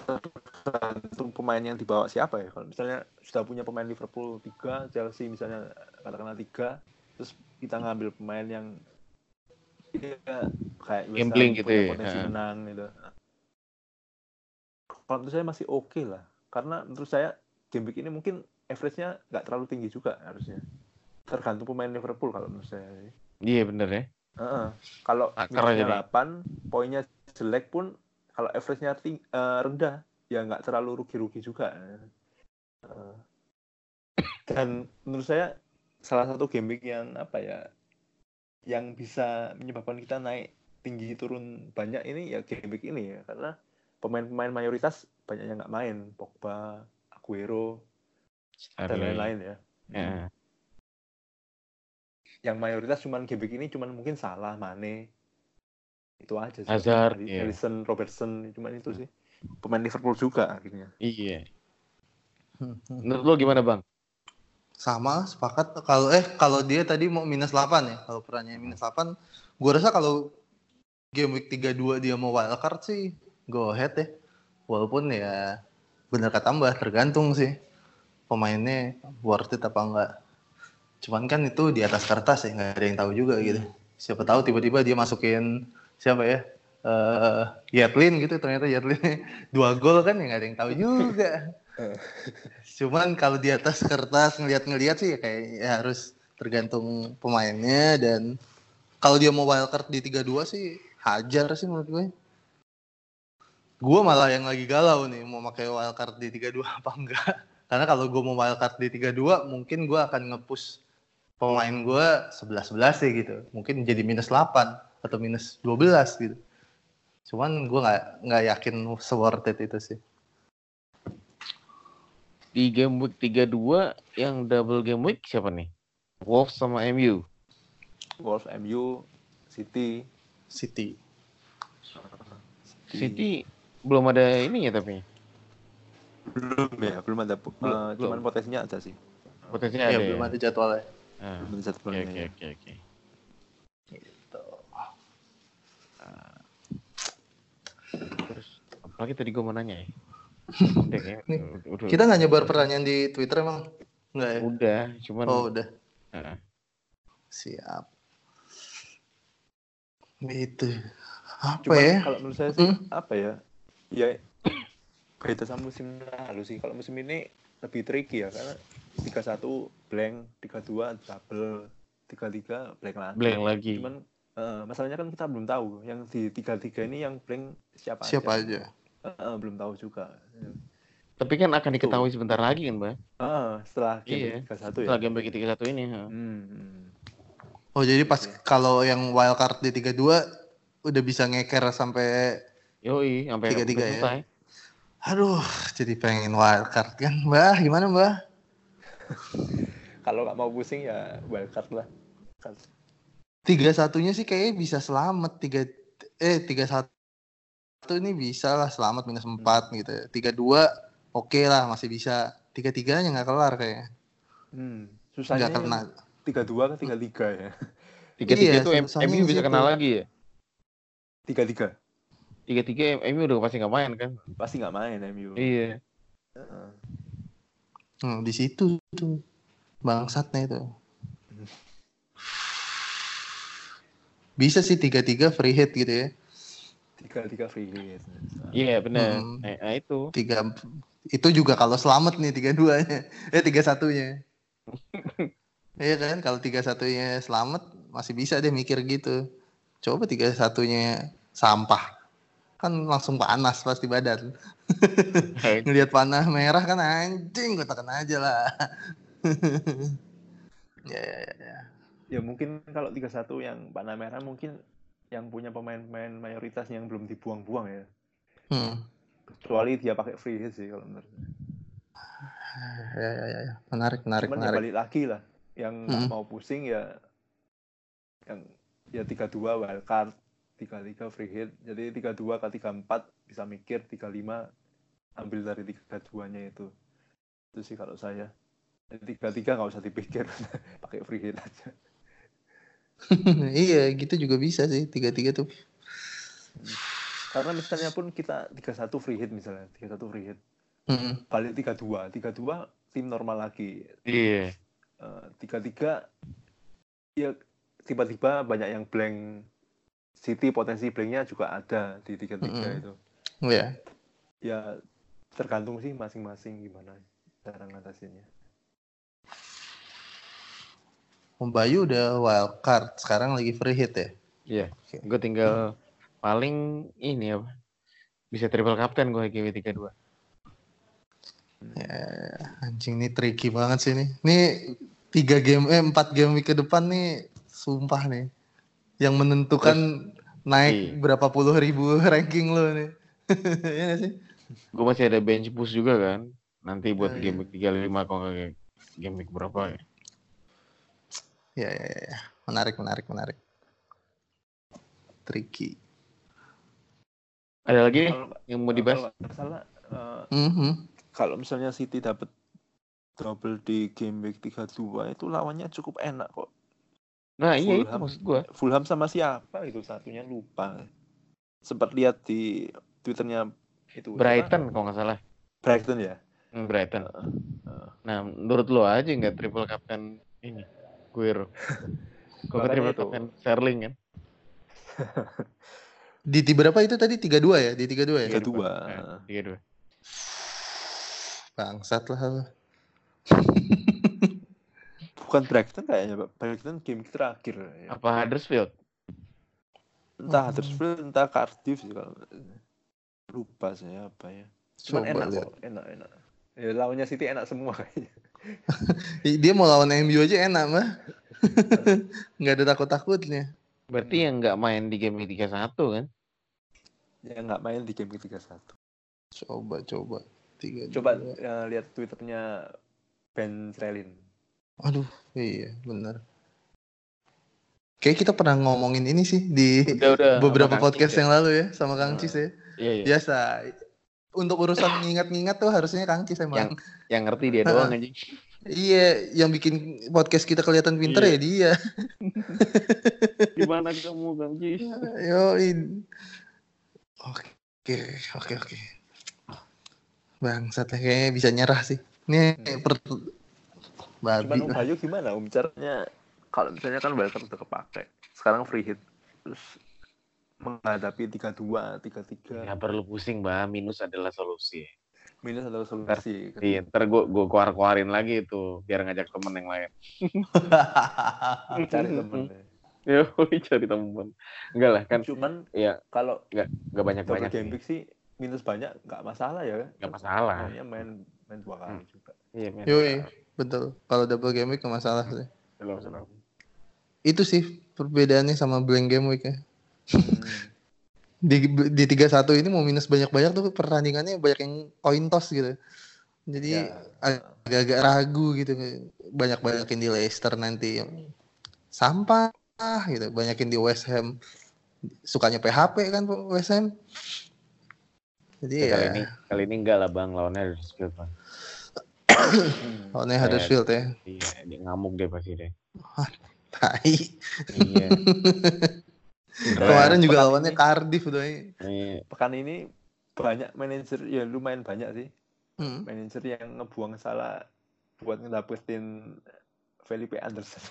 tergantung pemain yang dibawa siapa ya. Kalau misalnya sudah punya pemain Liverpool 3, Chelsea misalnya katakanlah 3, terus kita ngambil pemain yang ya, kayak Gambling gitu ya, potensi menang gitu. Kalau menurut saya masih oke lah, karena menurut saya game week ini mungkin average-nya nggak terlalu tinggi juga harusnya. Tergantung pemain Liverpool kalau menurut saya. Iya bener ya. Heeh. Kalau minusnya nih. 8, poinnya jelek pun kalau average-nya ting- eh, rendah, ya nggak terlalu rugi-rugi juga. Heeh. Dan menurut saya salah satu game week yang apa ya, yang bisa menyebabkan kita naik tinggi turun banyak ini ya game week ini ya, karena pemain-pemain mayoritas banyak yang nggak main, Pogba, Aguero dan Sterling. lain-lain ya. Ya. yang mayoritas cuman game week ini cuman mungkin salah Mane itu aja sih Hazard. Alisson Robertson cuman itu sih pemain Liverpool juga akhirnya Iya. Hmm, hmm. Menurut lo gimana bang? Sama, sepakat. Kalau eh kalau dia tadi mau minus 8 ya, kalau perannya minus 8, gua rasa kalau game week 32 dia mau wildcard sih go ahead ya. Walaupun ya bener kata Mbah tergantung sih pemainnya worth it apa enggak. Cuman kan itu di atas kertas ya nggak ada yang tahu juga gitu. Siapa tahu tiba-tiba dia masukin siapa ya? eh Yatlin gitu ternyata Yatlin dua gol kan ya nggak ada yang tahu juga. Cuman kalau di atas kertas ngelihat-ngelihat sih ya kayak ya harus tergantung pemainnya dan kalau dia mau wildcard di 32 sih hajar sih menurut gue. Gue malah yang lagi galau nih mau pakai wildcard di 32 apa enggak. Karena kalau gue mau wildcard di 32 mungkin gue akan nge-push pemain gue 11-11 sih gitu. Mungkin jadi minus 8 atau minus 12 gitu. Cuman gue nggak nggak yakin se-worth it itu sih. Di game week 32 yang double game week siapa nih? Wolves sama MU. Wolves, MU, City. City. City belum ada ininya tapi belum ya, belum ada. Belum, cuman belum. potensinya ada sih. potensinya Ya, ada. belum ya? ada jadwalnya. Ah, Belum ada Oke jadwalnya oke ya. oke oke. Gitu. Terus apalagi tadi gue mau nanya ya. Udah kayak Nih, udah, Kita nggak nyebar pertanyaan di Twitter emang? Enggak ya? udah cuman Oh udah. ah, Siap. Gitu. Apa Cuman ya? kalau menurut saya sih Hmm? apa ya? Ya beda sama musim lalu sih. Kalau musim ini lebih tricky ya karena 31 blank, 32 double, 33 blank lagi. blank lagi. Cuman eh, masalahnya kan kita belum tahu yang di 33 ini yang blank siapa, Siapa aja. aja? Eh, eh, belum tahu juga. Tapi kan akan diketahui sebentar lagi kan, Mbak? Ah, setelah Iya. game 31 ya. Setelah game week 31 ini. ha. Hmm, hmm. Oh jadi pas kalau yang wildcard di 32 udah bisa ngeker sampai Yoi, sampai Tiga-tiga udah ya. selesai. aduh jadi pengen wildcard kan Mbah gimana Mbah? Kalau nggak mau pusing ya wildcard lah. Tiga satunya sih kayaknya bisa selamat tiga eh tiga satu ini bisa lah selamat minus empat gitu. Tiga dua oke lah masih bisa. Tiga tiganya nggak kelar kayaknya. Hmm. Susahnya Nggak kena. tiga dua ke tiga tiga ya. Tiga-tiga Iya, itu M- susahnya MU bisa kenal lagi ya? Tiga tiga Tiga-tiga MU udah pasti nggak main kan? pasti nggak main MU. Iya. Heeh. Hmm, di situ tuh bangsatnya itu. Bisa sih tiga tiga free hit gitu ya. Tiga tiga free hit. Iya benar. Hmm. Nah, nah, itu. Tiga itu juga kalau selamat nih tiga duanya. Eh tiga satunya. Iya kan kalau tiga satunya selamat masih bisa deh mikir gitu. Coba tiga satunya sampah kan langsung panas pasti badan. Ngelihat panah merah kan anjing gue tekan aja lah. ya, ya, ya, ya. Ya mungkin kalau tiga satu yang panah merah mungkin yang punya pemain-pemain mayoritas yang belum dibuang-buang ya. Hmm. Kecuali dia pakai free hit sih kalau menurut. Ya, ya, ya, ya. Menarik, menarik, Cuman ya menarik. balik lagi lah. Yang nggak Mm. mau pusing ya yang ya tiga dua wildcard, tiga tiga free hit. Jadi tiga dua ke tiga empat bisa mikir tiga lima ambil dari tiga duanya itu. Itu sih kalau saya. Tiga tiga nggak usah dipikir, pakai free hit aja. iya, gitu juga bisa sih tiga-tiga tuh. Karena misalnya pun kita tiga satu free hit misalnya, tiga satu free hit, Hmm. balik tiga dua, tiga dua tim normal lagi. Iya. tiga tiga ya tiba-tiba banyak yang blank City potensi blanknya juga ada di tiga tiga Mm-mm. itu Ya. ya tergantung sih masing-masing gimana cara ngatasinnya Om Bayu udah wild card, sekarang lagi free hit ya. Iya. Oke. Gue tinggal paling ini apa? Bisa triple captain gue GW 32. Ya, anjing ini tricky banget sih nih. Nih tiga game eh empat game week ke depan nih sumpah nih. Yang menentukan naik Iya. berapa puluh ribu ranking lo nih. Iya gak sih? Gue masih ada bench boost juga kan. Nanti buat Oh, game week 35 kalau nggak game week berapa ya. Ya, ya, ya. Menarik, menarik, menarik. Tricky. Ada lagi nih kalau yang mau dibahas? kalau salah eh, Mhm. kalau misalnya City dapat double di game week 32 itu lawannya cukup enak kok Nah iya itu Fulham. maksud gue. Fulham sama siapa itu satunya lupa sempat lihat di twitternya itu? Brighton kalau nggak salah. Brighton ya Hmm, Brighton. Heeh. Nah, menurut lo aja nggak triple captain ini Guero. Kalau nggak triple itu. captain Sterling kan? Di ti berapa itu tadi? 32 ya? Di 32 ya? Tiga dua. Nah, Tiga dua. Bangsat lah. bukan Brighton kayaknya Pak. Brighton game terakhir ya. Apa Huddersfield? entah Huddersfield entah Cardiff sih kalau lupa saya apa ya cuman Coba enak lihat. kok enak enak ya lawannya City enak semua kayaknya Dia mau lawan MU aja enak mah. Nggak ada takut-takutnya. Berarti yang nggak main di game 31 kan? ya nggak main di game ketiga satu Coba coba. Tiga, coba eh, lihat twitternya Ben Srelin Aduh, iya benar. Kayak kita pernah ngomongin ini sih di Udah udah. beberapa podcast Cis ya? yang lalu ya sama Kang. Cis ya. Iya iya. Biasa. Untuk urusan ngingat-ngingat tuh harusnya Kang Cis emang. Yang ngerti dia doang anjing. Iya, yang bikin podcast kita kelihatan pinter Iya. ya dia. Gimana kamu Kang Cis? Yoin. Oke, oke, oke. Bangsat lah kayaknya bisa nyerah sih. Ini Hmm. per babi. cuman Om. Bayu gimana Om caranya kalau misalnya kan Welker udah kepake sekarang free hit terus menghadapi tiga dua tiga tiga Nggak perlu pusing, Mbak. Minus adalah solusi. minus adalah solusi Iya, ntar gue gue keluar-keluarin lagi itu biar ngajak temen yang lain. cari temen Ya, cari temen. Enggak lah kan, cuman ya kalau nggak banyak double banyak game week sih minus banyak nggak masalah ya nggak masalah. Main main dua kali Hmm. juga Iya. Yoi, betul. Kalau double game week nggak masalah sih. Belum. Itu sih perbedaannya sama blank game week ya. Hmm. Di di 31 ini mau minus banyak-banyak tuh pertandingannya banyak yang coin toss gitu. Jadi Ya. agak-agak ragu gitu banyak-banyakin di Leicester nanti sampah gitu banyakin di West Ham sukanya PHP kan West Ham jadi Ya, kali ya ini kali ini enggak lah bang lawannya Huddersfield bang. Hmm. lawannya Huddersfield ya Iya, dia ngamuk deh pasti deh. tai Iya. kemarin juga lawannya ini- Cardiff udah Iya. pekan ini banyak manajer ya lumayan banyak sih hmm. manajer yang ngebuang salah buat ngedapetin Felipe Anderson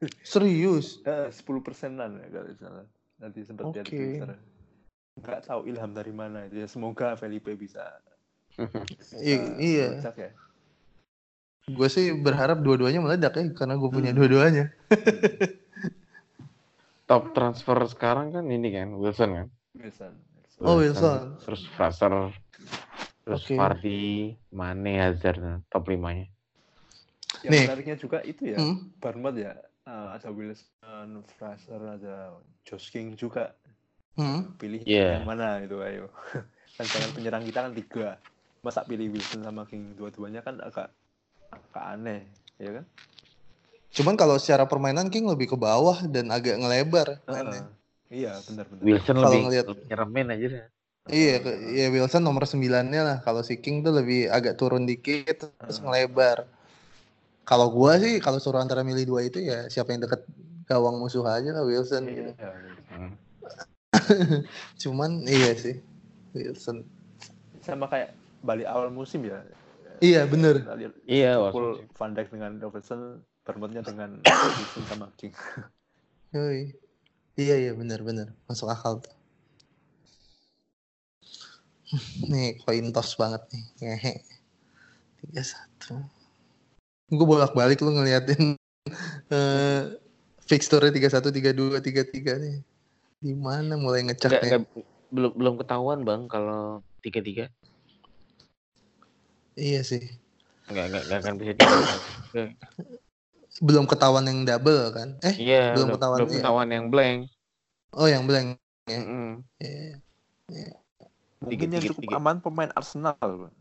serius Eh, 10 persenan ya kalau sana nanti sempat lihat di Oke. Twitter nggak tahu ilham dari mana itu ya semoga Felipe bisa I- bisa iya ya gue sih berharap dua-duanya meledak ya karena gue punya Hmm. dua-duanya Top transfer sekarang kan ini kan Wilson kan. Wilson oh Wilson Terus Fraser, terus Oke. Vardy, Mane, Hazard, nah, top limanya. yang Nih. menariknya juga itu ya Hmm. Ya eh, ada Wilson Fraser ada Josh King juga Hmm. pilih Iya. yang mana itu ayo kan jangan penyerang kita kan tiga masa pilih Wilson sama King dua-duanya kan agak agak aneh ya kan cuman kalau secara permainan King lebih ke bawah dan agak ngelebar mainnya. Heeh. iya benar-benar Wilson Kalau lebih ngelihat- lebih nyeremin aja deh. Iya, ya Wilson nomor 9-nya lah. Kalau si King tuh lebih agak turun dikit terus Hmm. ngelebar. Kalau gua sih kalau suruh antara milih dua itu ya siapa yang deket gawang musuh aja lah Wilson gitu. Iya. Cuman iya sih Wilson. sama kayak balik awal musim ya Iya lihat Iya, Liverpool. Van Dijk dengan Robertson Bournemouth-nya dengan Wilson sama King Yoi. Iya iya bener bener masuk akal tuh. Nih koin toss banget nih. Ngehe. Tiga satu. Gue bolak balik lu ngeliatin eh fixture tiga satu tiga dua tiga tiga nih. Di mana mulai ngecek nih? belum belum ketahuan bang kalau tiga tiga Iya sih. nggak nggak nggak akan bisa tiga Belum ketahuan yang double kan? Eh, iya belum belum, ketahuan, belum iya. ketahuan yang blank oh yang blank. Mm-mm. Iya. mungkin yang cukup tiga. aman pemain Arsenal Bang.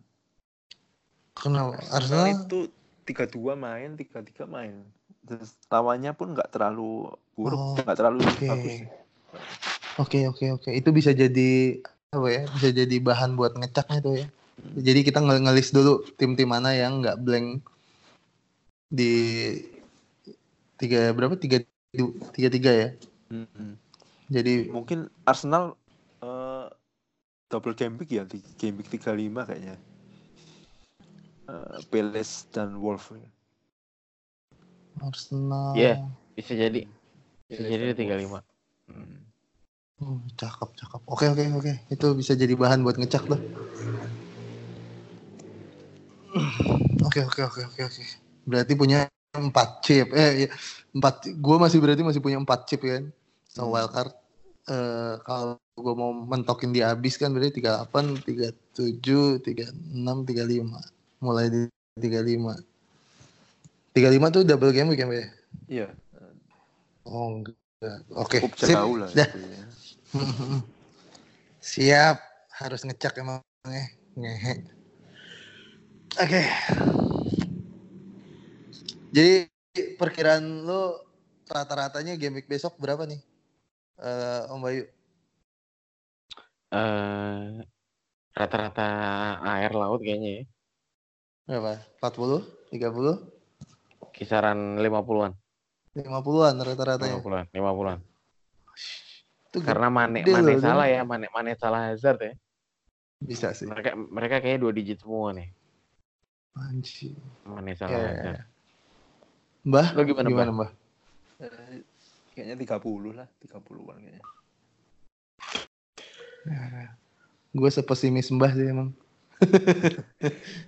Kenapa? Arsenal Arsenal? itu tiga dua main tiga tiga main terus lawannya pun nggak terlalu buruk Oh, nggak terlalu oke. bagus. Oke oke oke. Itu bisa jadi apa ya? Bisa jadi bahan buat ngeceknya tuh ya. Jadi kita nge- ngelis dulu tim-tim mana yang nggak blank di tiga berapa tiga tiga tiga ya. Mm-mm. Jadi mungkin Arsenal eh, double game week ya, di game week 35 kayaknya. Uh, Palace dan Wolf. Arsenal. Iya. Bisa jadi. Bisa jadi tiga lima. Hmm. Hmm, cakep, cakep. Oke, oke, oke. Itu bisa jadi bahan buat ngecek tuh. Oke, oke, oke, oke, oke. Berarti punya empat chip. Eh, iya. empat. Gue masih berarti masih punya empat chip kan. So Hmm. wildcard. Eh, kalau gue mau mentokin di habis kan berarti 38, 37, 36, 35. Mulai di 35. 35 tuh double game week ya, ya? Iya, Oh, enggak. Oke, sip. lah. Itu ya. Siap, harus ngecek emangnya. Ngehe. Oke. Jadi perkiraan lo rata-ratanya game week besok berapa nih? Eh Om Bayu. Eh, rata-rata air laut kayaknya ya. Berapa? 40? 30? Kisaran 50-an. 50-an rata-ratanya. 50-an, 50-an. Itu Karena Mane Mane loh, salah ya, Mane Mane salah Hazard ya. bisa sih. Mereka mereka kayaknya dua digit semua nih. Anjir. Mane Ya, salah ya, Hazard. ya. Mbah, Lo gimana, gimana, Mbah? Mbah? Eh, kayaknya 30 lah, 30-an kayaknya. Gue sepesimis Mbah sih emang.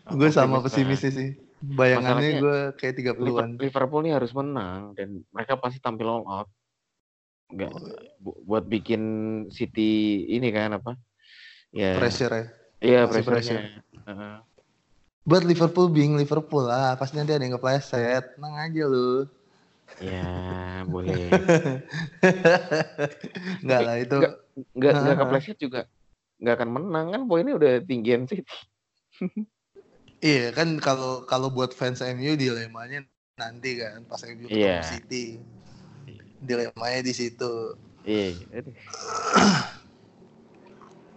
Oh, gue sama pesimisnya sih. Bayangannya gue kayak Liver- 30-an. Liverpool nih harus menang dan mereka pasti tampil all out. Nggak, Oh, iya. bu- buat bikin City ini kan apa? Ya. Pressure ya. Iya, Masih pressure. Heeh. Buat Liverpool being Liverpool lah, pasti nanti ada yang kepleset. Tenang aja lu. Ya, boleh. Enggak lah itu. Nggak, nggak nggak kepleset juga nggak akan menang kan poinnya udah tinggian City. Iya kan kalau kalau buat fans MU dilemanya nanti kan pas MU ketemu Iya. City. Dilemanya di situ. Iya. aduh.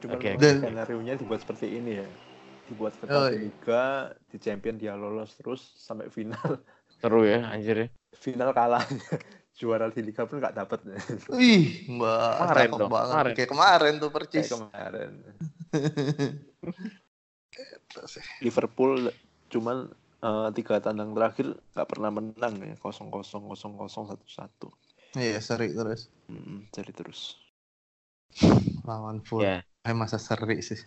Cuman Oke, mungkin Dan- skenario-nya dibuat seperti ini ya. Dibuat Oh, ketat iya. Liga, di champion dia lolos terus sampai final. Seru ya anjir ya. Final kalah. Juara di Liga pun nggak dapet. Wih, Mbak, Kemarin dong, banget. kemarin. Kayak kemarin tuh percis. Kayak kemarin. Sih. Liverpool cuman eh, tiga tandang terakhir nggak pernah menang ya. Kosong kosong kosong kosong satu satu. Iya, seri terus. Hmm, jadi terus. Lawan full. Ya. Eh, masa seri sih.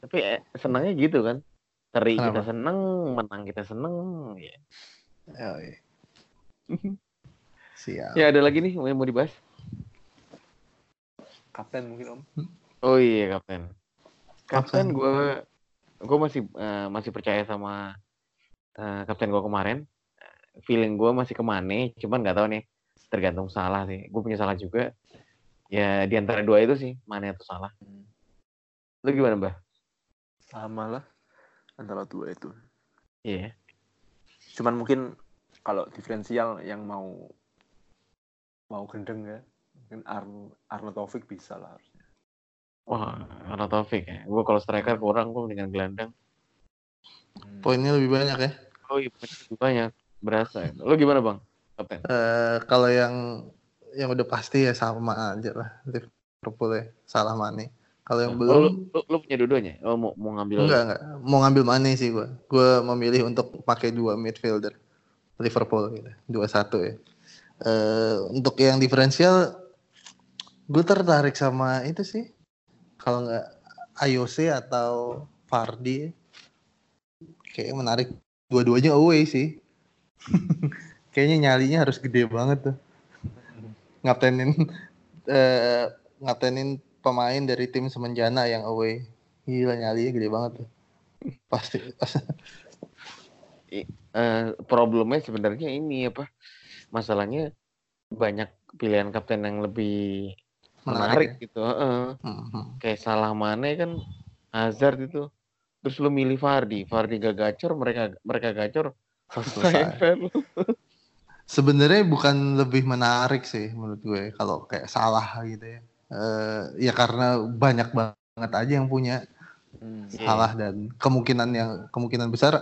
Tapi eh, senangnya gitu kan. Seri kita Kenapa? seneng, menang kita seneng. Ya. Ya, iya. Siap. ya ada lagi nih yang mau dibahas. Kapten mungkin om. Oh iya kapten. Kapten. Kapten gue gue masih eh, masih percaya sama eh, kapten gue kemarin. Feeling gue masih ke Mane, cuman nggak tahu nih. Tergantung salah sih. Gue punya salah juga. Ya di antara dua itu sih, Mane atau salah. Hmm, Lu gimana, Mbah? Sama lah antara dua itu. Iya. Cuman mungkin kalau diferensial yang mau mau gendeng ya, mungkin Arno Arno Taufik bisa lah harusnya. Wah, Arno Taufik ya. Gue kalau striker kurang gue dengan gelandang. Hmm. Poinnya lebih banyak ya. Oh iya, lebih banyak. Berasa. Lu gimana, Bang? Kapten? Eh kalau yang yang udah pasti ya sama aja lah Liverpool ya. Salah Mane. Kalau yang Oh, belum lu, lu, lu punya dua-duanya? Oh, mau, mau ngambil enggak enggak mau ngambil Mane sih gua. Gua memilih untuk pakai dua midfielder Liverpool gitu. Dua satu ya. Eh untuk yang diferensial gue tertarik sama itu sih. Kalau nggak IOC atau Fardi kayak menarik dua-duanya away sih. Kayaknya nyalinya harus gede banget tuh. Ngaptenin eh ngaptenin pemain dari tim semenjana yang away. Gila nyalinya gede banget tuh. Pasti. Eh, problemnya sebenarnya ini apa? Masalahnya banyak pilihan kapten yang lebih Menarik menarik, gitu. Heeh. Mhm. Kayak salah mana kan Hazard itu. Terus lu milih Fardi, Fardi gak gacor, mereka mereka gacor. Selesai. Sebenarnya bukan lebih menarik sih menurut gue kalau kayak salah gitu ya. Eh, ya karena banyak banget aja yang punya Hmm. Iya. salah dan kemungkinan yang kemungkinan besar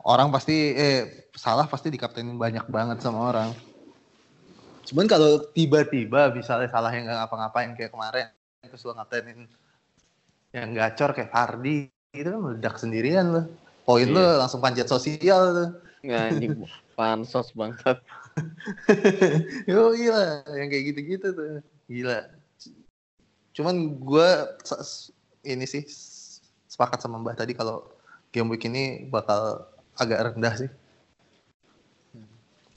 orang pasti eh salah pasti dikaptenin banyak banget sama orang. Cuman kalau tiba-tiba misalnya salah yang nggak ngapa-ngapain kayak kemarin terus lo ngaptenin yang gacor kayak Hardy itu kan meledak sendirian loh. Poin Iya. lo langsung panjat sosial tuh. Anjing pansos bangsat. Yo gila, yang kayak gitu-gitu tuh. Gila. Cuman gue ini sih sepakat sama Mbak tadi kalau game week ini bakal agak rendah sih.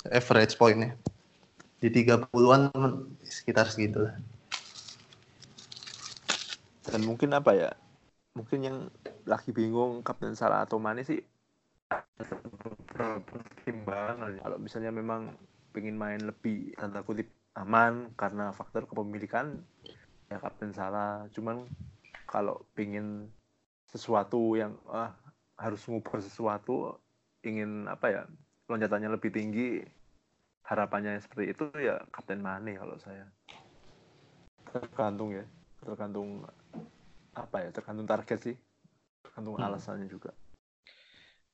Average poinnya. Di 30-an men- sekitar segitu lah. Dan mungkin apa ya? Mungkin yang lagi bingung Kapten Salah atau Mane sih pertimbangan kalau misalnya memang pengen main lebih tanda kutip aman karena faktor kepemilikan ya Kapten Salah cuman kalau pengen sesuatu yang ah, harus ngubah sesuatu ingin apa ya lonjatannya lebih tinggi harapannya seperti itu ya Kapten Mane kalau saya tergantung ya tergantung apa ya tergantung target sih tergantung Hmm. alasannya juga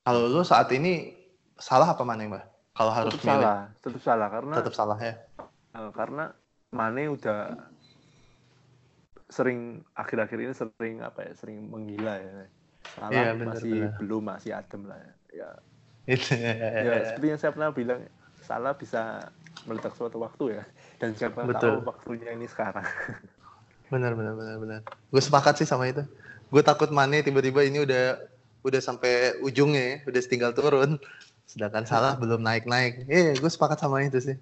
Kalau lu saat ini salah apa mana Mbak? Kalau harus tetap milih, salah tetap salah karena tetap salah ya. eh, karena Mane udah sering akhir-akhir ini sering apa ya sering menggila ya salah Iya, benar, masih benar. belum masih adem lah ya ya, ya seperti yang saya pernah bilang salah bisa meledak suatu waktu ya dan siapa Betul. tahu waktunya ini sekarang benar benar benar benar. Gue sepakat sih sama itu. Gue takut Mane tiba-tiba ini udah udah sampai ujungnya ya, udah tinggal turun. Sedangkan salah belum naik-naik. Eh, gue sepakat sama itu sih.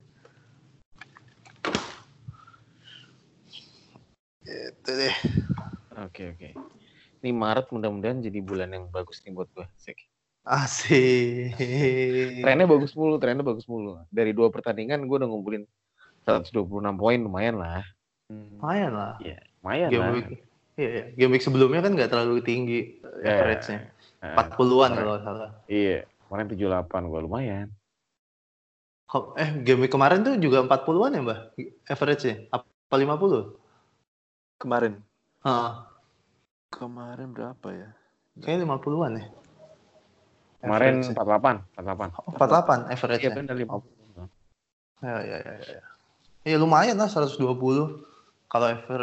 Itu deh. Oke oke. Ini Maret mudah-mudahan jadi bulan yang bagus nih buat gue. Sik. Asik. Trennya bagus mulu, trennya bagus mulu. Dari dua pertandingan gue udah ngumpulin 126 poin lumayan lah. Hmm. Lumayan lah. Lumayan Game lah. week, iya, iya. Game week sebelumnya kan nggak terlalu tinggi Ya, average-nya. eh, 40-an kemarin- kalau salah. Iya, kemarin 78 gue lumayan. Kok- Eh, game week kemarin tuh juga 40-an ya, Mbak? Average-nya? Apa 50? Kemarin Heeh. kemarin berapa ya Kayaknya 50-an ya. Kemarin Average-nya. 48, 48. Oh, 48 Iya average-nya. benar 50. Ya, ya, ya, ya. Ya lumayan lah 120. Kalau ever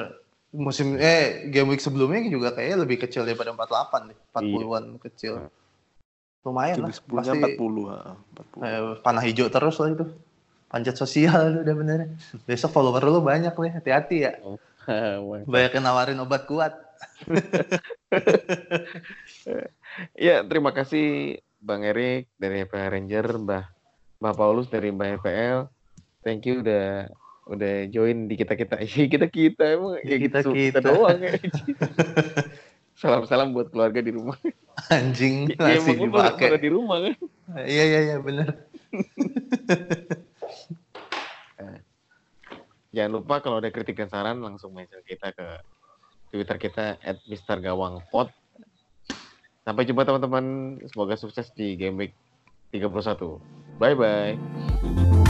musim eh game week sebelumnya juga kayaknya lebih kecil daripada 48 deh. 40-an kecil. Hmm. Lumayan Game lah. sebelumnya Pasti 40 ha, 40 eh, panah hijau terus lah itu. Panjat sosial udah bener. Besok follower lu banyak nih, hati-hati ya. Banyak yang nawarin obat kuat. ya, terima kasih Bang Erik dari FPL Ranger, Mbah Mbah Paulus dari Mbah FPL. Thank you udah udah join di kita kita. kita kita emang Ya, ya kita kita-kita. kita doang ya. Salam-salam buat keluarga di rumah. Anjing Ya, masih dipakai. di rumah kan. Iya iya iya bener. Jangan lupa kalau ada kritik dan saran langsung mention kita ke Twitter kita @mistergawangpod. Sampai jumpa teman-teman. Semoga sukses di game week 31. Bye bye.